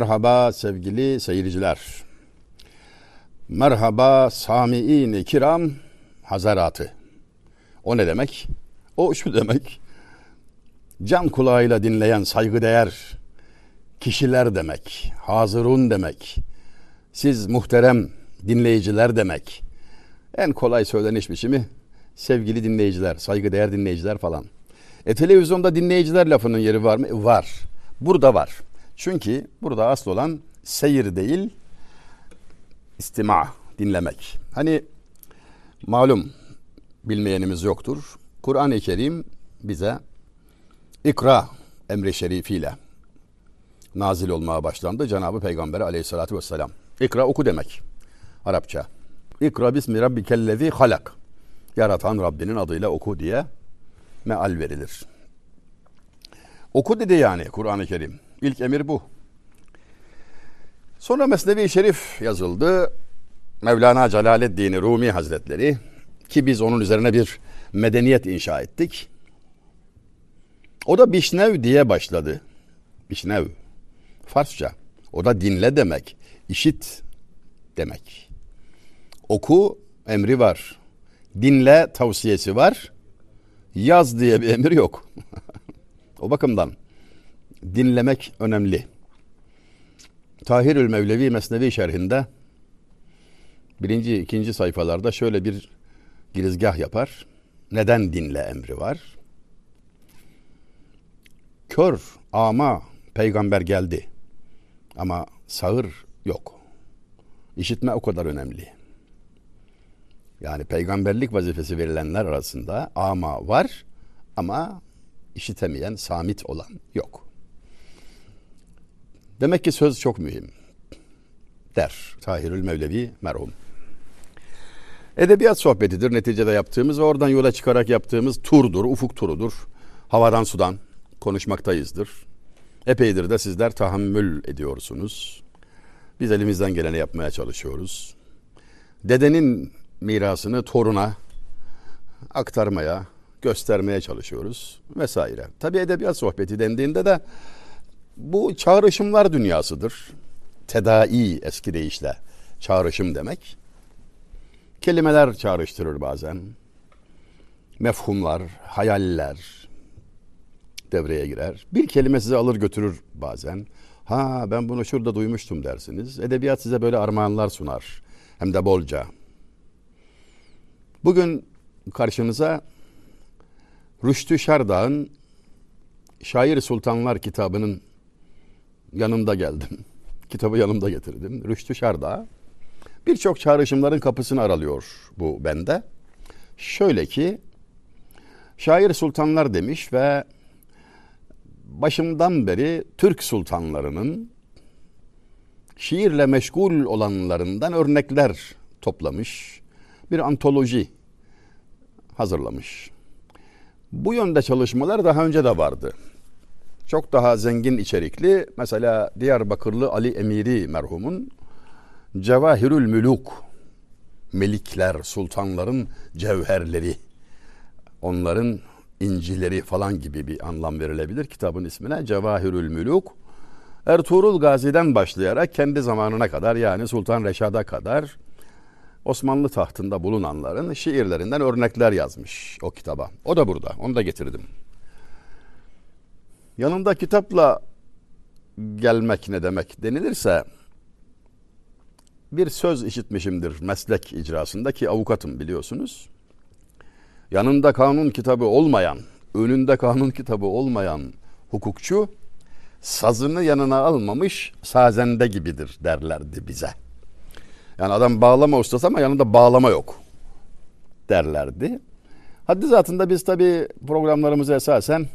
Merhaba sevgili seyirciler. Merhaba sami'in kiram hazaratı. O ne demek? O şu demek. Can kulağıyla dinleyen saygıdeğer kişiler demek. Hazırun demek. Siz muhterem dinleyiciler demek. En kolay söyleniş biçimi sevgili dinleyiciler, saygıdeğer dinleyiciler falan. E televizyonda dinleyiciler lafının yeri var mı? Var. Burada var. Çünkü burada asıl olan seyir değil, istima, dinlemek. Hani malum bilmeyenimiz yoktur. Kur'an-ı Kerim bize ikra emri şerifiyle nazil olmaya başlandı. Cenab-ı Peygamber aleyhissalatü vesselam. İkra oku demek. Arapça. İkra bismi rabbikellezi halak. Yaratan Rabbinin adıyla oku diye meal verilir. Oku dedi yani Kur'an-ı Kerim. İlk emir bu. Sonra Mesnevi Şerif yazıldı. Mevlana Celaleddin Rumi Hazretleri ki biz onun üzerine bir medeniyet inşa ettik. O da Bişnev diye başladı. Bişnev. Farsça. O da dinle demek. işit demek. Oku emri var. Dinle tavsiyesi var. Yaz diye bir emir yok. o bakımdan dinlemek önemli. Tahirül Mevlevi Mesnevi şerhinde birinci, ikinci sayfalarda şöyle bir girizgah yapar. Neden dinle emri var? Kör, ama peygamber geldi. Ama sağır yok. İşitme o kadar önemli. Yani peygamberlik vazifesi verilenler arasında ama var ama işitemeyen, samit olan yok. Demek ki söz çok mühim. Der Tahirül Mevlevi merhum. Edebiyat sohbetidir neticede yaptığımız ve oradan yola çıkarak yaptığımız turdur, ufuk turudur. Havadan sudan konuşmaktayızdır. Epeydir de sizler tahammül ediyorsunuz. Biz elimizden geleni yapmaya çalışıyoruz. Dedenin mirasını toruna aktarmaya, göstermeye çalışıyoruz vesaire. Tabi edebiyat sohbeti dendiğinde de bu çağrışımlar dünyasıdır. Tedai eski deyişle çağrışım demek. Kelimeler çağrıştırır bazen. Mefhumlar, hayaller devreye girer. Bir kelime size alır götürür bazen. Ha ben bunu şurada duymuştum dersiniz. Edebiyat size böyle armağanlar sunar. Hem de bolca. Bugün karşınıza Rüştü Şerdağ'ın Şair Sultanlar kitabının yanımda geldim. Kitabı yanımda getirdim. Rüştü Şerdağ birçok çağrışımların kapısını aralıyor bu bende. Şöyle ki şair sultanlar demiş ve başımdan beri Türk sultanlarının şiirle meşgul olanlarından örnekler toplamış. Bir antoloji hazırlamış. Bu yönde çalışmalar daha önce de vardı. Çok daha zengin içerikli mesela Diyarbakırlı Ali Emiri merhumun Cevahirül Müluk melikler, sultanların cevherleri, onların incileri falan gibi bir anlam verilebilir kitabın ismine. Cevahirül Müluk Ertuğrul Gazi'den başlayarak kendi zamanına kadar yani Sultan Reşad'a kadar Osmanlı tahtında bulunanların şiirlerinden örnekler yazmış o kitaba. O da burada. Onu da getirdim. Yanında kitapla gelmek ne demek denilirse bir söz işitmişimdir meslek icrasında ki avukatım biliyorsunuz. Yanında kanun kitabı olmayan, önünde kanun kitabı olmayan hukukçu sazını yanına almamış sazende gibidir derlerdi bize. Yani adam bağlama ustası ama yanında bağlama yok derlerdi. Haddi zatında biz tabi programlarımızı esasen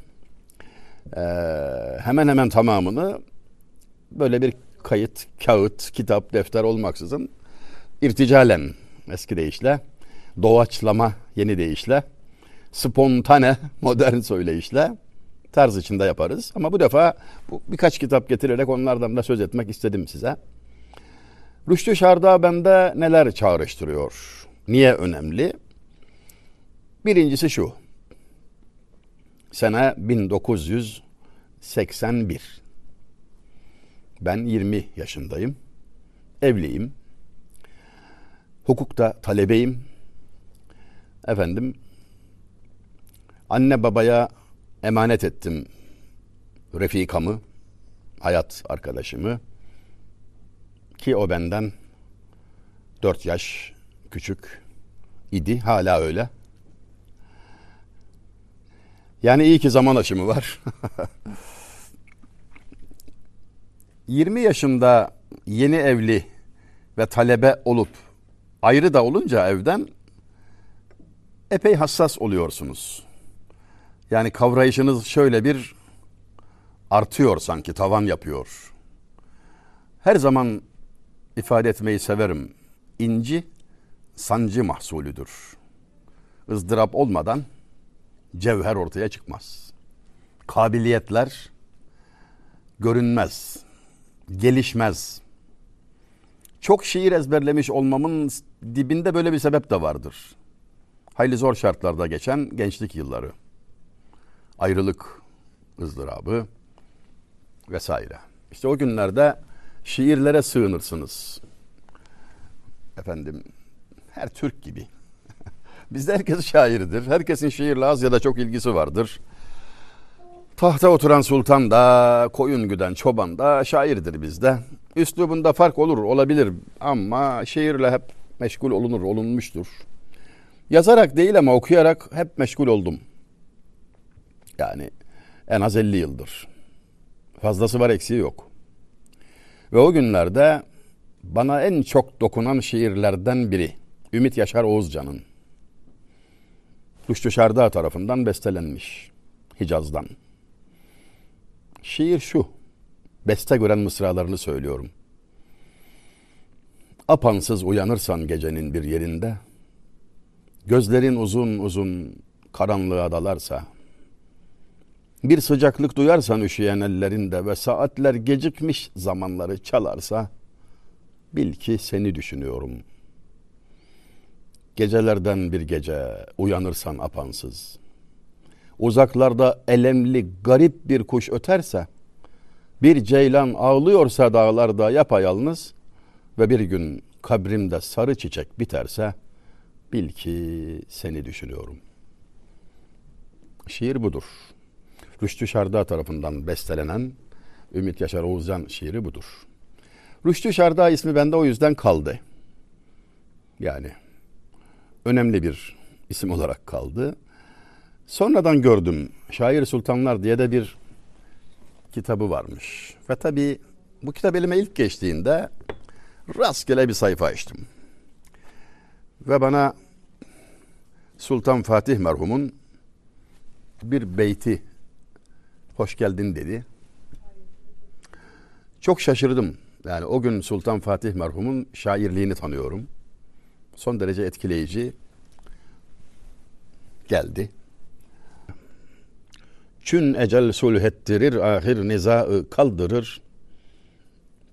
e, hemen hemen tamamını böyle bir kayıt, kağıt, kitap, defter olmaksızın irticalen eski deyişle, doğaçlama yeni deyişle, spontane modern söyleyişle tarz içinde yaparız. Ama bu defa bu, birkaç kitap getirerek onlardan da söz etmek istedim size. Rüştü Şarda bende neler çağrıştırıyor? Niye önemli? Birincisi şu. Sene 1981. Ben 20 yaşındayım. Evliyim. Hukukta talebeyim. Efendim anne babaya emanet ettim refikamı, hayat arkadaşımı ki o benden dört yaş küçük idi. Hala öyle. Yani iyi ki zaman aşımı var. 20 yaşında yeni evli ve talebe olup ayrı da olunca evden epey hassas oluyorsunuz. Yani kavrayışınız şöyle bir artıyor sanki tavan yapıyor. Her zaman ifade etmeyi severim. İnci sancı mahsulüdür. ızdırap olmadan cevher ortaya çıkmaz. Kabiliyetler görünmez, gelişmez. Çok şiir ezberlemiş olmamın dibinde böyle bir sebep de vardır. Hayli zor şartlarda geçen gençlik yılları. Ayrılık ızdırabı vesaire. İşte o günlerde şiirlere sığınırsınız. Efendim her Türk gibi. Bizde herkes şairdir. Herkesin şiirle az ya da çok ilgisi vardır. Tahta oturan sultan da, koyun güden çoban da şairdir bizde. Üslubunda fark olur, olabilir ama şiirle hep meşgul olunur, olunmuştur. Yazarak değil ama okuyarak hep meşgul oldum. Yani en az 50 yıldır. Fazlası var eksiği yok. Ve o günlerde bana en çok dokunan şiirlerden biri Ümit Yaşar Oğuzcan'ın. Rüştü Şarda tarafından bestelenmiş Hicaz'dan. Şiir şu. Beste gören mısralarını söylüyorum. Apansız uyanırsan gecenin bir yerinde, gözlerin uzun uzun karanlığa dalarsa, bir sıcaklık duyarsan üşüyen ellerinde ve saatler gecikmiş zamanları çalarsa, bil ki seni düşünüyorum. Gecelerden bir gece uyanırsan apansız, uzaklarda elemli garip bir kuş öterse, bir ceylan ağlıyorsa dağlarda yapayalnız ve bir gün kabrimde sarı çiçek biterse bil ki seni düşünüyorum. Şiir budur. Rüştü Şarda tarafından bestelenen Ümit Yaşar Oğuzcan şiiri budur. Rüştü Şarda ismi bende o yüzden kaldı. Yani önemli bir isim olarak kaldı. Sonradan gördüm. Şair Sultanlar diye de bir kitabı varmış. Ve tabi bu kitap elime ilk geçtiğinde rastgele bir sayfa açtım. Ve bana Sultan Fatih merhumun bir beyti hoş geldin dedi. Çok şaşırdım. Yani o gün Sultan Fatih merhumun şairliğini tanıyorum. Son derece etkileyici geldi. Çün ecel sulh ettirir, ahir nizaı kaldırır.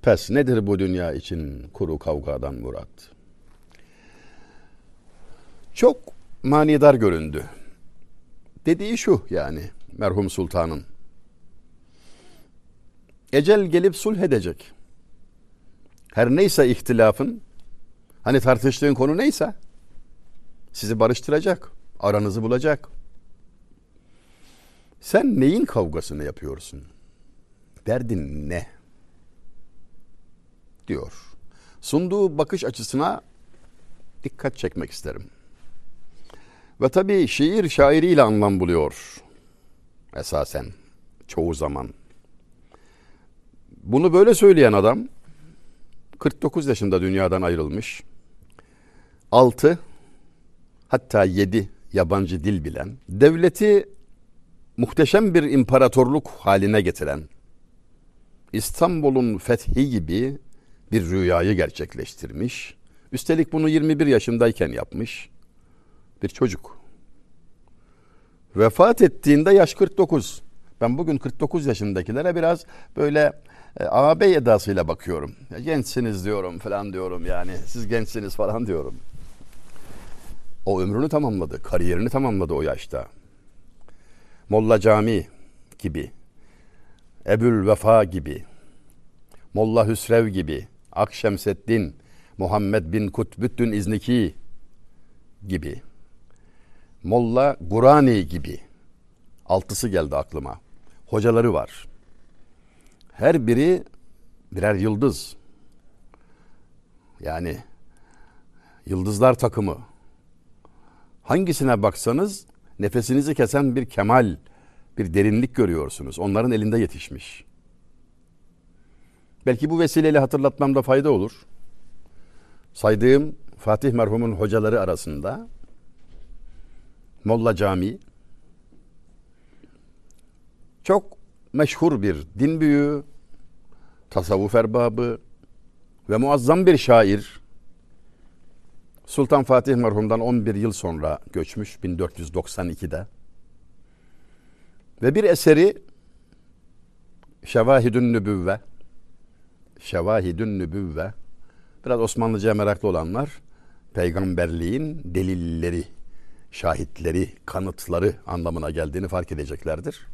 Pes nedir bu dünya için kuru kavgadan murat? Çok manidar göründü. Dediği şu yani merhum sultanın. Ecel gelip sulh edecek. Her neyse ihtilafın, hani tartıştığın konu neyse, sizi barıştıracak, aranızı bulacak. Sen neyin kavgasını yapıyorsun? Derdin ne? Diyor. Sunduğu bakış açısına dikkat çekmek isterim. Ve tabii şiir şairiyle anlam buluyor. Esasen. Çoğu zaman. Bunu böyle söyleyen adam 49 yaşında dünyadan ayrılmış. 6 hatta 7 yabancı dil bilen, devleti muhteşem bir imparatorluk haline getiren, İstanbul'un fethi gibi bir rüyayı gerçekleştirmiş. Üstelik bunu 21 yaşındayken yapmış bir çocuk. Vefat ettiğinde yaş 49. Ben bugün 49 yaşındakilere biraz böyle e, ağabey edasıyla bakıyorum. Gençsiniz diyorum falan diyorum yani. Siz gençsiniz falan diyorum. O ömrünü tamamladı, kariyerini tamamladı o yaşta. Molla Cami gibi, Ebül Vefa gibi, Molla Hüsrev gibi, Akşemseddin, Muhammed bin Kutbüddin İzniki gibi, Molla Gurani gibi, altısı geldi aklıma. Hocaları var. Her biri birer yıldız. Yani yıldızlar takımı. Hangisine baksanız nefesinizi kesen bir kemal, bir derinlik görüyorsunuz. Onların elinde yetişmiş. Belki bu vesileyle hatırlatmamda fayda olur. Saydığım Fatih merhumun hocaları arasında Molla Cami çok meşhur bir din büyüğü, tasavvuf erbabı ve muazzam bir şair. Sultan Fatih merhumdan 11 yıl sonra göçmüş 1492'de. Ve bir eseri Şevahidün Nübüvve Şevahidün Nübüvve biraz Osmanlıca'ya meraklı olanlar peygamberliğin delilleri, şahitleri, kanıtları anlamına geldiğini fark edeceklerdir.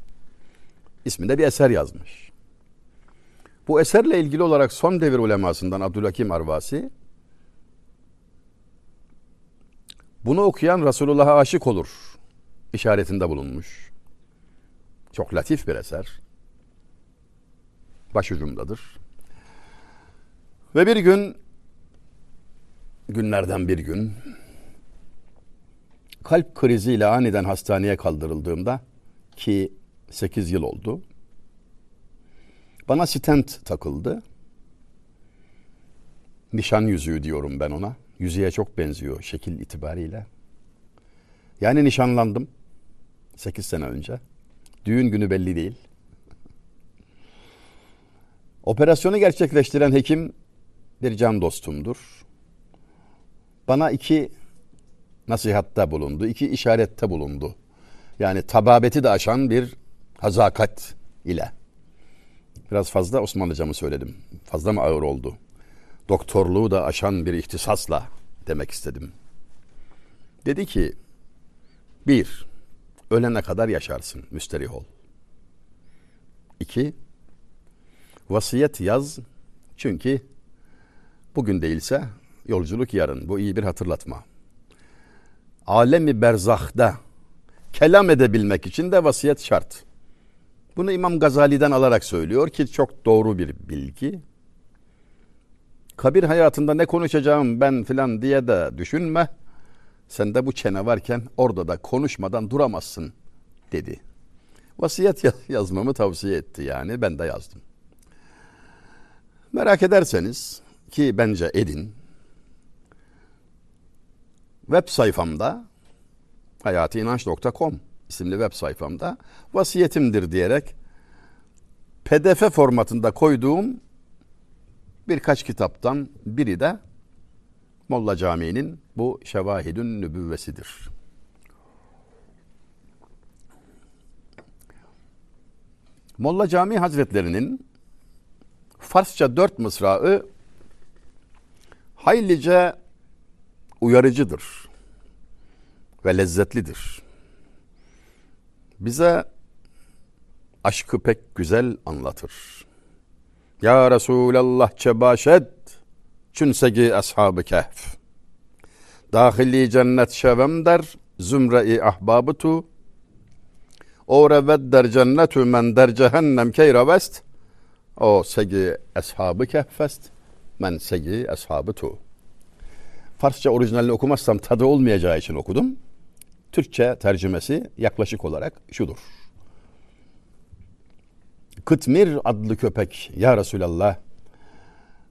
İsminde bir eser yazmış. Bu eserle ilgili olarak son devir ulemasından Abdülhakim Arvasi bunu okuyan Resulullah'a aşık olur işaretinde bulunmuş. Çok latif bir eser. Başucumdadır. Ve bir gün günlerden bir gün kalp kriziyle aniden hastaneye kaldırıldığımda ki 8 yıl oldu. Bana stent takıldı. Nişan yüzüğü diyorum ben ona. Yüzüğe çok benziyor şekil itibariyle. Yani nişanlandım 8 sene önce. Düğün günü belli değil. Operasyonu gerçekleştiren hekim bir can dostumdur. Bana iki nasihatta bulundu, iki işarette bulundu. Yani tababeti de aşan bir hazakat ile. Biraz fazla Osmanlıca mı söyledim? Fazla mı ağır oldu? Doktorluğu da aşan bir ihtisasla demek istedim. Dedi ki, bir, ölene kadar yaşarsın, müsterih ol. İki, vasiyet yaz çünkü bugün değilse yolculuk yarın. Bu iyi bir hatırlatma. Alemi berzahda kelam edebilmek için de vasiyet şart. Bunu İmam Gazali'den alarak söylüyor ki çok doğru bir bilgi. Kabir hayatında ne konuşacağım ben filan diye de düşünme. Sen de bu çene varken orada da konuşmadan duramazsın dedi. Vasiyet yazmamı tavsiye etti yani ben de yazdım. Merak ederseniz ki bence edin. Web sayfamda hayatiinanç.com isimli web sayfamda vasiyetimdir diyerek PDF formatında koyduğum birkaç kitaptan biri de Molla Camii'nin bu Şevahidün Nübüvvesidir. Molla Camii Hazretlerinin Farsça dört mısrağı haylice uyarıcıdır ve lezzetlidir. Bize aşkı pek güzel anlatır. Ya Resulallah çebaşed çünsegi ashabı kehf. Dahili cennet şevem der zümre-i ahbabı tu. O revet der cennetü men der cehennem keyravest. O segi ashabı kehfest. Men segi ashabı tu. Farsça orijinalini okumazsam tadı olmayacağı için okudum. Türkçe tercümesi yaklaşık olarak şudur. Kıtmir adlı köpek ya Resulallah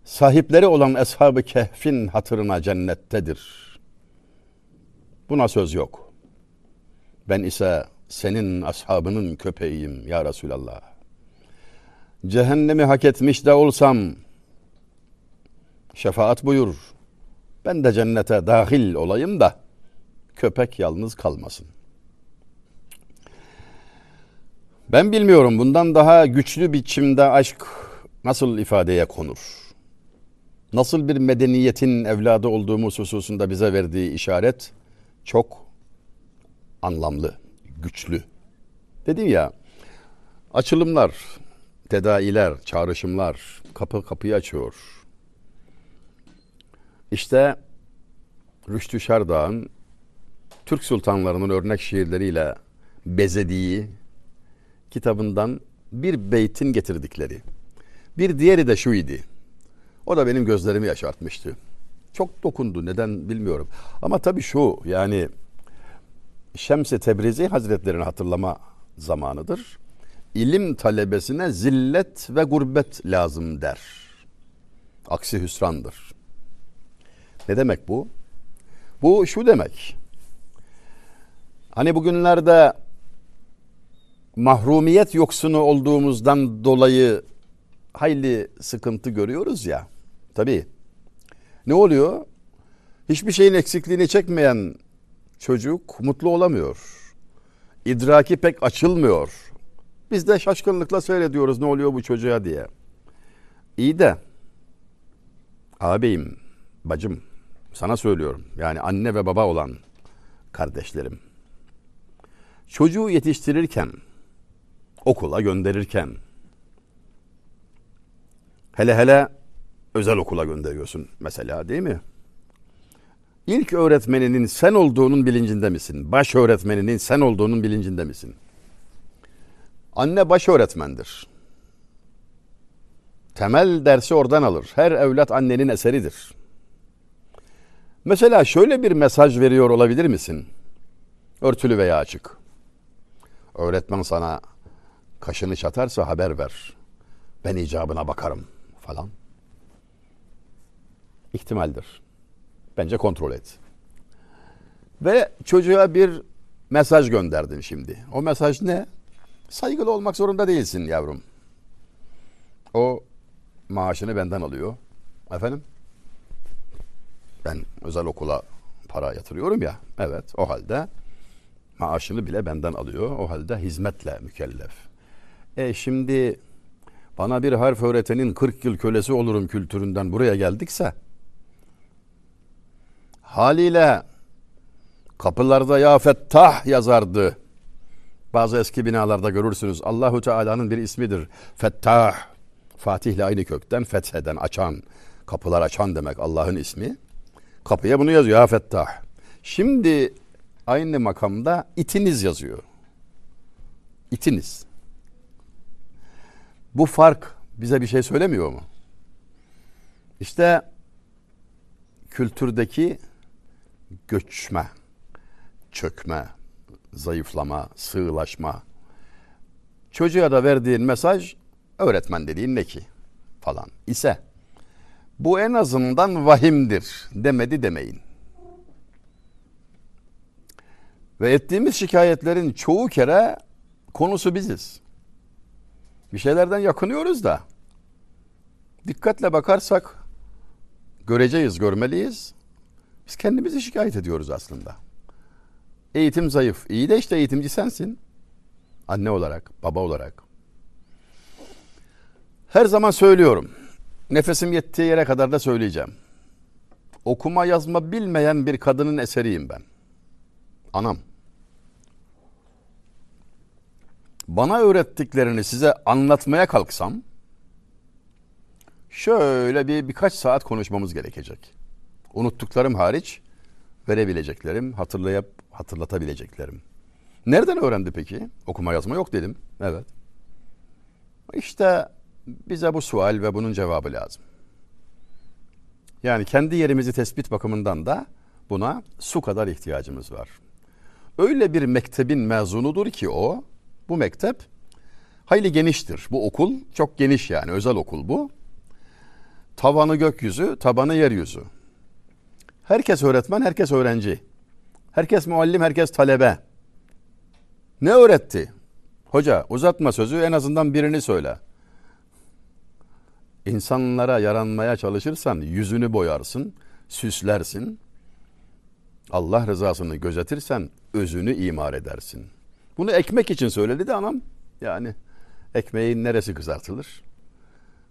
sahipleri olan eshab-ı kehfin hatırına cennettedir. Buna söz yok. Ben ise senin ashabının köpeğiyim ya Resulallah. Cehennemi hak etmiş de olsam şefaat buyur. Ben de cennete dahil olayım da köpek yalnız kalmasın. Ben bilmiyorum bundan daha güçlü biçimde aşk nasıl ifadeye konur? Nasıl bir medeniyetin evladı olduğumuz hususunda bize verdiği işaret çok anlamlı, güçlü. Dedim ya, açılımlar, tedailer, çağrışımlar kapı kapıyı açıyor. İşte Rüştü Şerdağ'ın Türk sultanlarının örnek şiirleriyle bezediği kitabından bir beytin getirdikleri. Bir diğeri de şu idi. O da benim gözlerimi yaşartmıştı. Çok dokundu neden bilmiyorum. Ama tabii şu yani Şems-i Tebrizi Hazretlerini hatırlama zamanıdır. İlim talebesine zillet ve gurbet lazım der. Aksi hüsrandır. Ne demek bu? Bu şu demek. Hani bugünlerde mahrumiyet yoksunu olduğumuzdan dolayı hayli sıkıntı görüyoruz ya. Tabii. Ne oluyor? Hiçbir şeyin eksikliğini çekmeyen çocuk mutlu olamıyor. İdraki pek açılmıyor. Biz de şaşkınlıkla seyrediyoruz ne oluyor bu çocuğa diye. İyi de ağabeyim, bacım sana söylüyorum. Yani anne ve baba olan kardeşlerim. Çocuğu yetiştirirken, okula gönderirken, hele hele özel okula gönderiyorsun mesela değil mi? İlk öğretmeninin sen olduğunun bilincinde misin? Baş öğretmeninin sen olduğunun bilincinde misin? Anne baş öğretmendir. Temel dersi oradan alır. Her evlat annenin eseridir. Mesela şöyle bir mesaj veriyor olabilir misin? Örtülü veya açık. Öğretmen sana kaşını çatarsa haber ver. Ben icabına bakarım falan. İhtimaldir. Bence kontrol et. Ve çocuğa bir mesaj gönderdin şimdi. O mesaj ne? Saygılı olmak zorunda değilsin yavrum. O maaşını benden alıyor. Efendim? Ben özel okula para yatırıyorum ya. Evet o halde maaşını bile benden alıyor. O halde hizmetle mükellef. E şimdi bana bir harf öğretenin 40 yıl kölesi olurum kültüründen buraya geldikse haliyle kapılarda ya Fettah yazardı. Bazı eski binalarda görürsünüz. Allahu Teala'nın bir ismidir. Fettah. Fatih ile aynı kökten fetheden, açan, kapılar açan demek Allah'ın ismi. Kapıya bunu yazıyor ya Fettah. Şimdi aynı makamda itiniz yazıyor. İtiniz. Bu fark bize bir şey söylemiyor mu? İşte kültürdeki göçme, çökme, zayıflama, sığlaşma. Çocuğa da verdiğin mesaj öğretmen dediğin ne ki falan ise bu en azından vahimdir demedi demeyin. Ve ettiğimiz şikayetlerin çoğu kere konusu biziz. Bir şeylerden yakınıyoruz da dikkatle bakarsak göreceğiz, görmeliyiz. Biz kendimizi şikayet ediyoruz aslında. Eğitim zayıf. İyi de işte eğitimci sensin. Anne olarak, baba olarak. Her zaman söylüyorum. Nefesim yettiği yere kadar da söyleyeceğim. Okuma yazma bilmeyen bir kadının eseriyim ben. Anam. Bana öğrettiklerini size anlatmaya kalksam şöyle bir birkaç saat konuşmamız gerekecek. Unuttuklarım hariç verebileceklerim, hatırlayıp hatırlatabileceklerim. Nereden öğrendi peki? Okuma yazma yok dedim. Evet. İşte bize bu sual ve bunun cevabı lazım. Yani kendi yerimizi tespit bakımından da buna su kadar ihtiyacımız var. Öyle bir mektebin mezunudur ki o, bu mektep hayli geniştir. Bu okul çok geniş yani özel okul bu. Tavanı gökyüzü, tabanı yeryüzü. Herkes öğretmen, herkes öğrenci. Herkes muallim, herkes talebe. Ne öğretti? Hoca uzatma sözü en azından birini söyle. İnsanlara yaranmaya çalışırsan yüzünü boyarsın, süslersin. Allah rızasını gözetirsen özünü imar edersin. Bunu ekmek için söyledi de anam. Yani ekmeğin neresi kızartılır?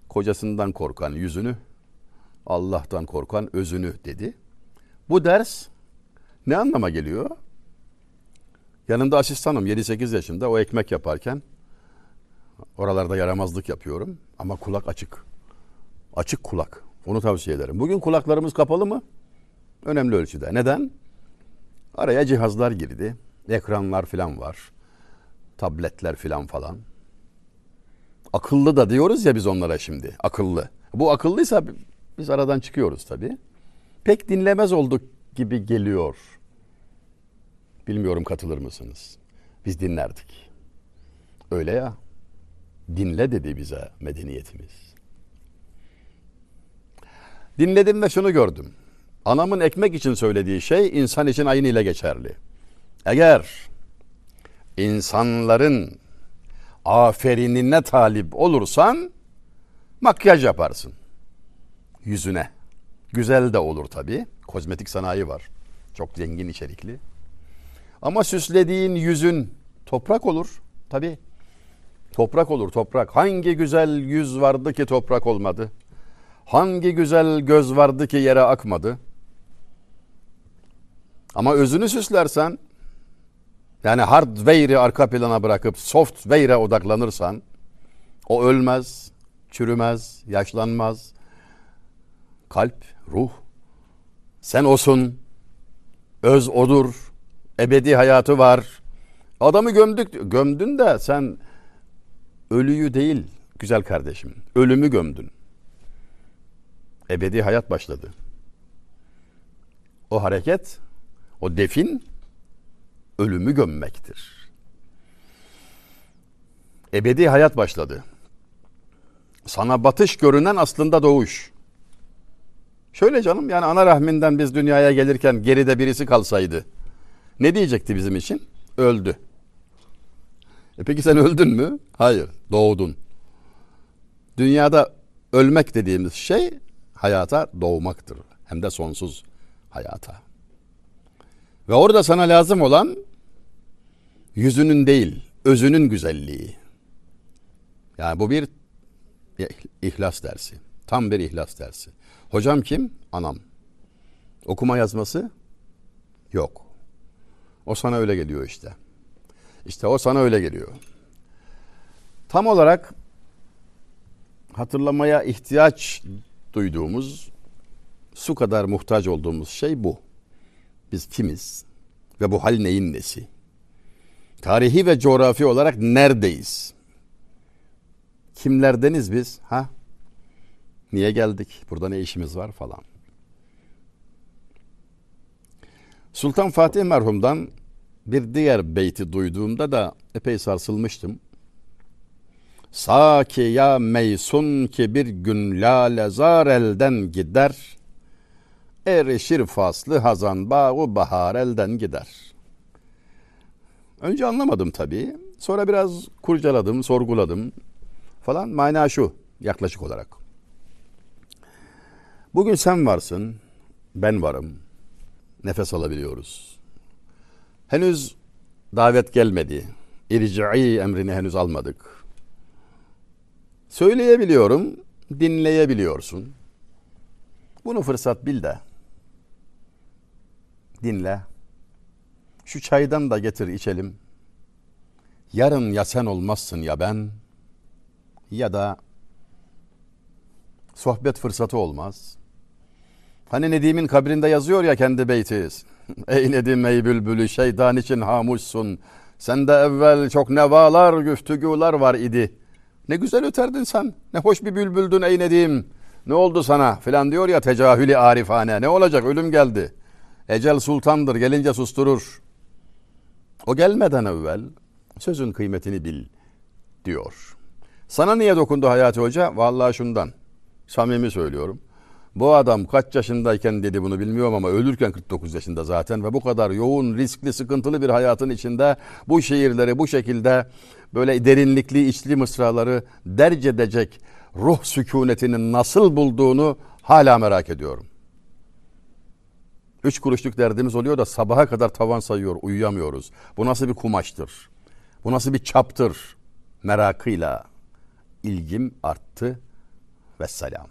Kocasından korkan yüzünü, Allah'tan korkan özünü dedi. Bu ders ne anlama geliyor? Yanında asistanım 7-8 yaşında o ekmek yaparken Oralarda yaramazlık yapıyorum ama kulak açık. Açık kulak. Onu tavsiye ederim. Bugün kulaklarımız kapalı mı? Önemli ölçüde. Neden? Araya cihazlar girdi. Ekranlar filan var. Tabletler filan falan. Akıllı da diyoruz ya biz onlara şimdi. Akıllı. Bu akıllıysa biz aradan çıkıyoruz tabii. Pek dinlemez olduk gibi geliyor. Bilmiyorum katılır mısınız? Biz dinlerdik. Öyle ya. Dinle dedi bize medeniyetimiz. Dinledim ve şunu gördüm. Anamın ekmek için söylediği şey insan için aynı ile geçerli. Eğer insanların aferinine talip olursan makyaj yaparsın yüzüne. Güzel de olur tabii. Kozmetik sanayi var. Çok zengin içerikli. Ama süslediğin yüzün toprak olur. Tabii. Toprak olur toprak. Hangi güzel yüz vardı ki toprak olmadı? Hangi güzel göz vardı ki yere akmadı? Ama özünü süslersen yani hardware'i arka plana bırakıp software'e odaklanırsan o ölmez, çürümez, yaşlanmaz. Kalp, ruh sen osun. Öz odur. Ebedi hayatı var. Adamı gömdük. Gömdün de sen ölüyü değil güzel kardeşim. Ölümü gömdün. Ebedi hayat başladı. O hareket, o defin ölümü gömmektir. Ebedi hayat başladı. Sana batış görünen aslında doğuş. Şöyle canım yani ana rahminden biz dünyaya gelirken geride birisi kalsaydı ne diyecekti bizim için? Öldü. E peki sen öldün mü? Hayır, doğdun. Dünyada ölmek dediğimiz şey hayata doğmaktır. Hem de sonsuz hayata. Ve orada sana lazım olan yüzünün değil, özünün güzelliği. Yani bu bir ihlas dersi. Tam bir ihlas dersi. Hocam kim? Anam. Okuma yazması? Yok. O sana öyle geliyor işte. İşte o sana öyle geliyor. Tam olarak hatırlamaya ihtiyaç duyduğumuz, su kadar muhtaç olduğumuz şey bu. Biz kimiz ve bu hal neyin nesi? Tarihi ve coğrafi olarak neredeyiz? Kimlerdeniz biz? Ha? Niye geldik? Burada ne işimiz var falan. Sultan Fatih merhumdan bir diğer beyti duyduğumda da epey sarsılmıştım. Saki ya meysun ki bir gün lalezar elden gider. Erişir faslı hazan bağı bahar elden gider. Önce anlamadım tabii. Sonra biraz kurcaladım, sorguladım falan. Mana şu yaklaşık olarak. Bugün sen varsın, ben varım. Nefes alabiliyoruz. Henüz davet gelmedi. İrci'i emrini henüz almadık. Söyleyebiliyorum, dinleyebiliyorsun. Bunu fırsat bil de. Dinle. Şu çaydan da getir içelim. Yarın ya sen olmazsın ya ben ya da sohbet fırsatı olmaz. Hani Nedim'in kabrinde yazıyor ya kendi beyti. Ey Nedim ey bülbülü şeytan için hamuşsun. Sende evvel çok nevalar, güftügüler var idi. Ne güzel öterdin sen. Ne hoş bir bülbüldün ey Nedim. Ne oldu sana filan diyor ya tecahülü arifane. Ne olacak ölüm geldi. Ecel sultandır gelince susturur. O gelmeden evvel sözün kıymetini bil diyor. Sana niye dokundu Hayati Hoca? Vallahi şundan. Samimi söylüyorum. Bu adam kaç yaşındayken dedi bunu bilmiyorum ama ölürken 49 yaşında zaten ve bu kadar yoğun, riskli, sıkıntılı bir hayatın içinde bu şiirleri bu şekilde böyle derinlikli, içli mısraları derc edecek ruh sükunetini nasıl bulduğunu hala merak ediyorum. Üç kuruşluk derdimiz oluyor da sabaha kadar tavan sayıyor, uyuyamıyoruz. Bu nasıl bir kumaştır? Bu nasıl bir çaptır? Merakıyla ilgim arttı ve selam.